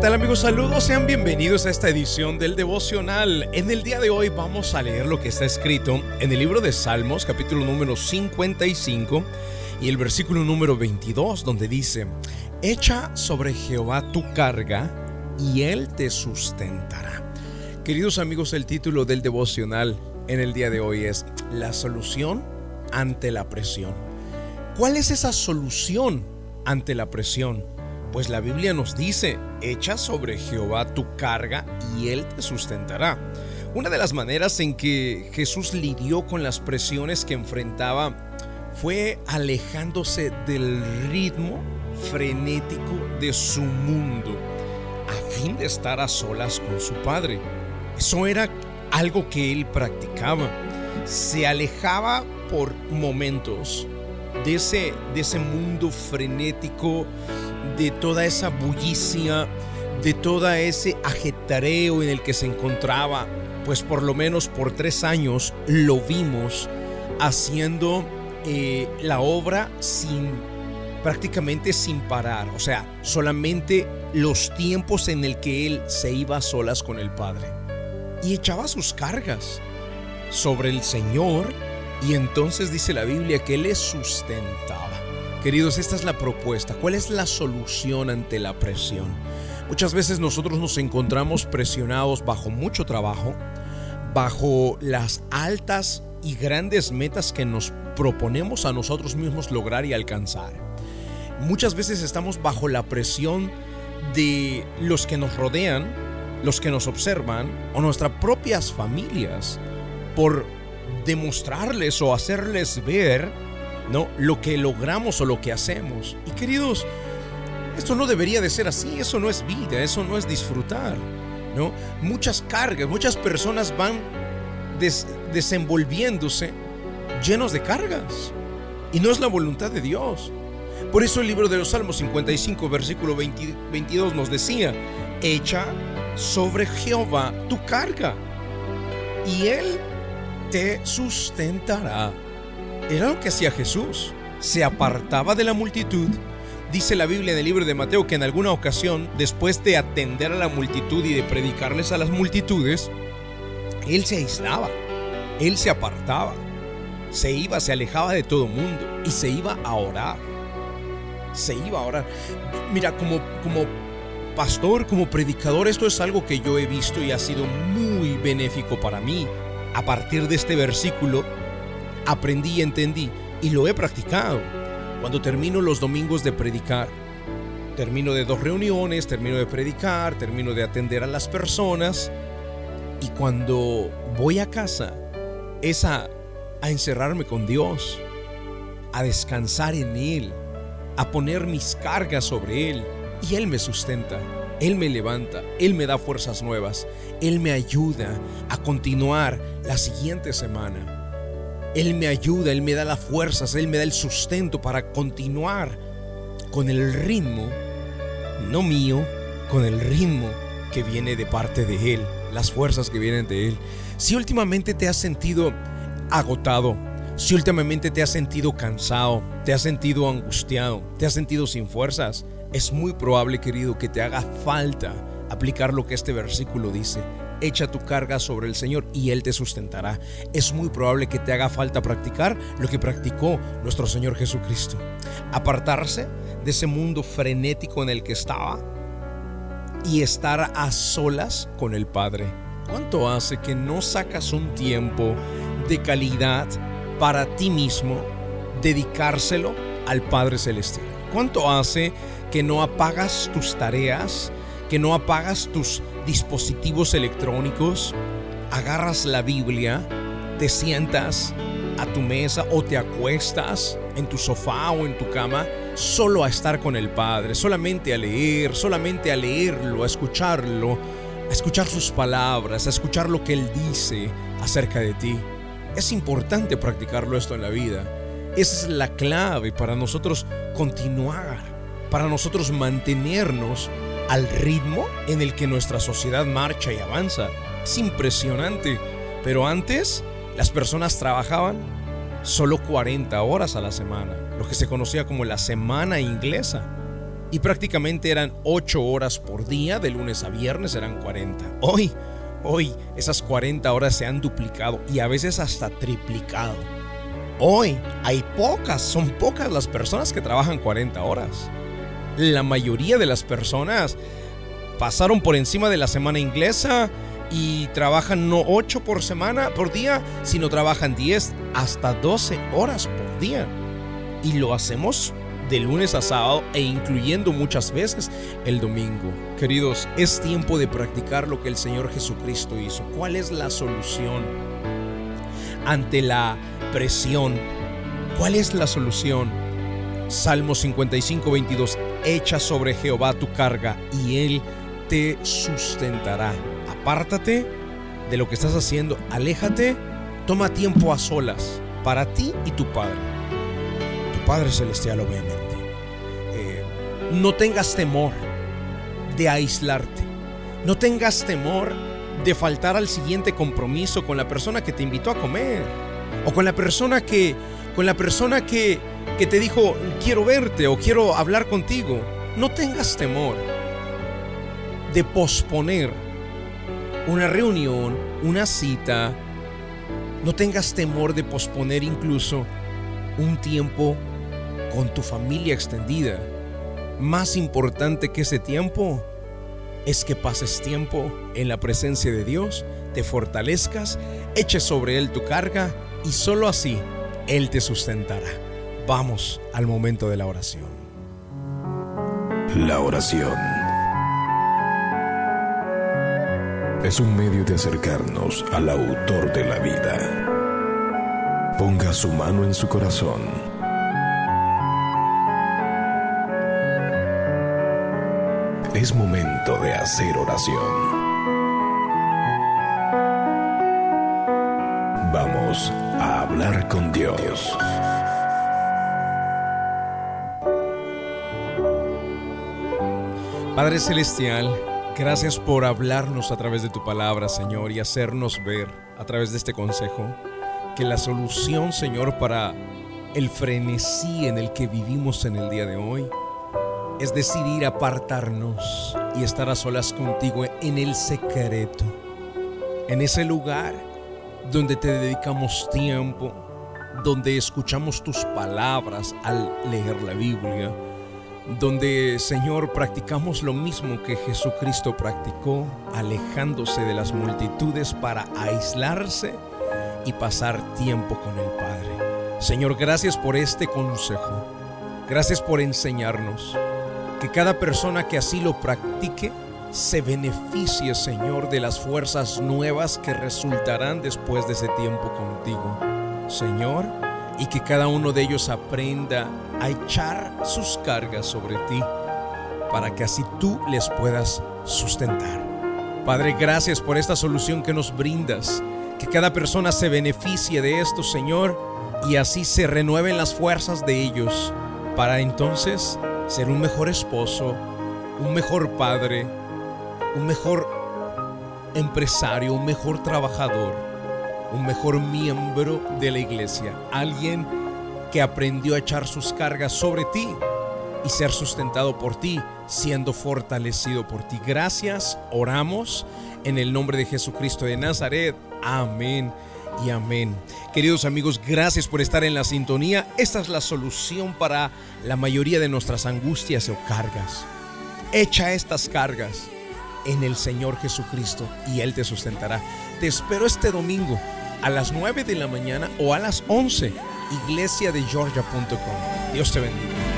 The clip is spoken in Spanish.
tal amigos? Saludos, sean bienvenidos a esta edición del devocional. En el día de hoy vamos a leer lo que está escrito en el libro de Salmos, capítulo número 55 y el versículo número 22, donde dice, Echa sobre Jehová tu carga y él te sustentará. Queridos amigos, el título del devocional en el día de hoy es La solución ante la presión. ¿Cuál es esa solución ante la presión? Pues la Biblia nos dice, echa sobre Jehová tu carga y él te sustentará. Una de las maneras en que Jesús lidió con las presiones que enfrentaba fue alejándose del ritmo frenético de su mundo a fin de estar a solas con su Padre. Eso era algo que él practicaba. Se alejaba por momentos de ese, de ese mundo frenético, de toda esa bullicia, de todo ese ajetareo en el que se encontraba, pues por lo menos por tres años lo vimos haciendo eh, la obra sin prácticamente sin parar, o sea, solamente los tiempos en el que él se iba a solas con el Padre y echaba sus cargas sobre el Señor y entonces dice la Biblia que Él les sustentaba. Queridos, esta es la propuesta. ¿Cuál es la solución ante la presión? Muchas veces nosotros nos encontramos presionados bajo mucho trabajo, bajo las altas y grandes metas que nos proponemos a nosotros mismos lograr y alcanzar. Muchas veces estamos bajo la presión de los que nos rodean, los que nos observan o nuestras propias familias por demostrarles o hacerles ver ¿no? lo que logramos o lo que hacemos. Y queridos, esto no debería de ser así, eso no es vida, eso no es disfrutar. ¿no? Muchas cargas, muchas personas van desenvolviéndose llenos de cargas. Y no es la voluntad de Dios. Por eso el libro de los Salmos 55, versículo 22 nos decía, echa sobre Jehová tu carga y él te sustentará. Era lo que hacía Jesús. Se apartaba de la multitud. Dice la Biblia en el libro de Mateo que en alguna ocasión, después de atender a la multitud y de predicarles a las multitudes, él se aislaba, él se apartaba, se iba, se alejaba de todo mundo y se iba a orar. Se iba a orar. Mira, como, como pastor, como predicador, esto es algo que yo he visto y ha sido muy benéfico para mí a partir de este versículo aprendí y entendí y lo he practicado. Cuando termino los domingos de predicar, termino de dos reuniones, termino de predicar, termino de atender a las personas y cuando voy a casa es a, a encerrarme con Dios, a descansar en Él, a poner mis cargas sobre Él y Él me sustenta. Él me levanta, Él me da fuerzas nuevas, Él me ayuda a continuar la siguiente semana. Él me ayuda, Él me da las fuerzas, Él me da el sustento para continuar con el ritmo, no mío, con el ritmo que viene de parte de Él, las fuerzas que vienen de Él. Si últimamente te has sentido agotado, si últimamente te has sentido cansado, te has sentido angustiado, te has sentido sin fuerzas, es muy probable, querido, que te haga falta aplicar lo que este versículo dice. Echa tu carga sobre el Señor y Él te sustentará. Es muy probable que te haga falta practicar lo que practicó nuestro Señor Jesucristo. Apartarse de ese mundo frenético en el que estaba y estar a solas con el Padre. ¿Cuánto hace que no sacas un tiempo de calidad para ti mismo, dedicárselo al Padre Celestial? ¿Cuánto hace que no apagas tus tareas, que no apagas tus dispositivos electrónicos, agarras la Biblia, te sientas a tu mesa o te acuestas en tu sofá o en tu cama solo a estar con el Padre, solamente a leer, solamente a leerlo, a escucharlo, a escuchar sus palabras, a escuchar lo que Él dice acerca de ti. Es importante practicarlo esto en la vida. Esa es la clave para nosotros continuar para nosotros mantenernos al ritmo en el que nuestra sociedad marcha y avanza. Es impresionante. Pero antes las personas trabajaban solo 40 horas a la semana, lo que se conocía como la semana inglesa. y prácticamente eran 8 horas por día, de lunes a viernes eran 40. Hoy, hoy esas 40 horas se han duplicado y a veces hasta triplicado. Hoy hay pocas, son pocas las personas que trabajan 40 horas. La mayoría de las personas pasaron por encima de la semana inglesa y trabajan no 8 por semana por día, sino trabajan 10 hasta 12 horas por día. Y lo hacemos de lunes a sábado e incluyendo muchas veces el domingo. Queridos, es tiempo de practicar lo que el Señor Jesucristo hizo. ¿Cuál es la solución ante la presión? ¿Cuál es la solución? Salmo 55, 22. Echa sobre Jehová tu carga y él te sustentará. Apártate de lo que estás haciendo, aléjate, toma tiempo a solas para ti y tu Padre. Tu Padre Celestial, obviamente. Eh, no tengas temor de aislarte. No tengas temor de faltar al siguiente compromiso con la persona que te invitó a comer. O con la persona que, con la persona que, que te dijo, quiero verte o quiero hablar contigo. No tengas temor de posponer una reunión, una cita. No tengas temor de posponer incluso un tiempo con tu familia extendida. Más importante que ese tiempo es que pases tiempo en la presencia de Dios, te fortalezcas, eches sobre Él tu carga y solo así Él te sustentará. Vamos al momento de la oración. La oración es un medio de acercarnos al autor de la vida. Ponga su mano en su corazón. Es momento de hacer oración. Vamos a hablar con Dios. Padre Celestial, Gracias por hablarnos a través de tu palabra, Señor, y hacernos ver a través de este consejo que la solución, Señor, para el frenesí en el que vivimos en el día de hoy es decidir apartarnos y estar a solas contigo en el secreto, en ese lugar donde te dedicamos tiempo, donde escuchamos tus palabras al leer la Biblia donde, Señor, practicamos lo mismo que Jesucristo practicó, alejándose de las multitudes para aislarse y pasar tiempo con el Padre. Señor, gracias por este consejo. Gracias por enseñarnos que cada persona que así lo practique se beneficie, Señor, de las fuerzas nuevas que resultarán después de ese tiempo contigo. Señor, y que cada uno de ellos aprenda a echar sus cargas sobre ti para que así tú les puedas sustentar. Padre, gracias por esta solución que nos brindas, que cada persona se beneficie de esto, Señor, y así se renueven las fuerzas de ellos para entonces ser un mejor esposo, un mejor padre, un mejor empresario, un mejor trabajador un mejor miembro de la iglesia, alguien que aprendió a echar sus cargas sobre ti y ser sustentado por ti, siendo fortalecido por ti. Gracias, oramos en el nombre de Jesucristo de Nazaret. Amén y amén. Queridos amigos, gracias por estar en la sintonía. Esta es la solución para la mayoría de nuestras angustias o cargas. Echa estas cargas en el Señor Jesucristo y Él te sustentará. Te espero este domingo a las 9 de la mañana o a las 11, iglesia de Georgia.com. Dios te bendiga.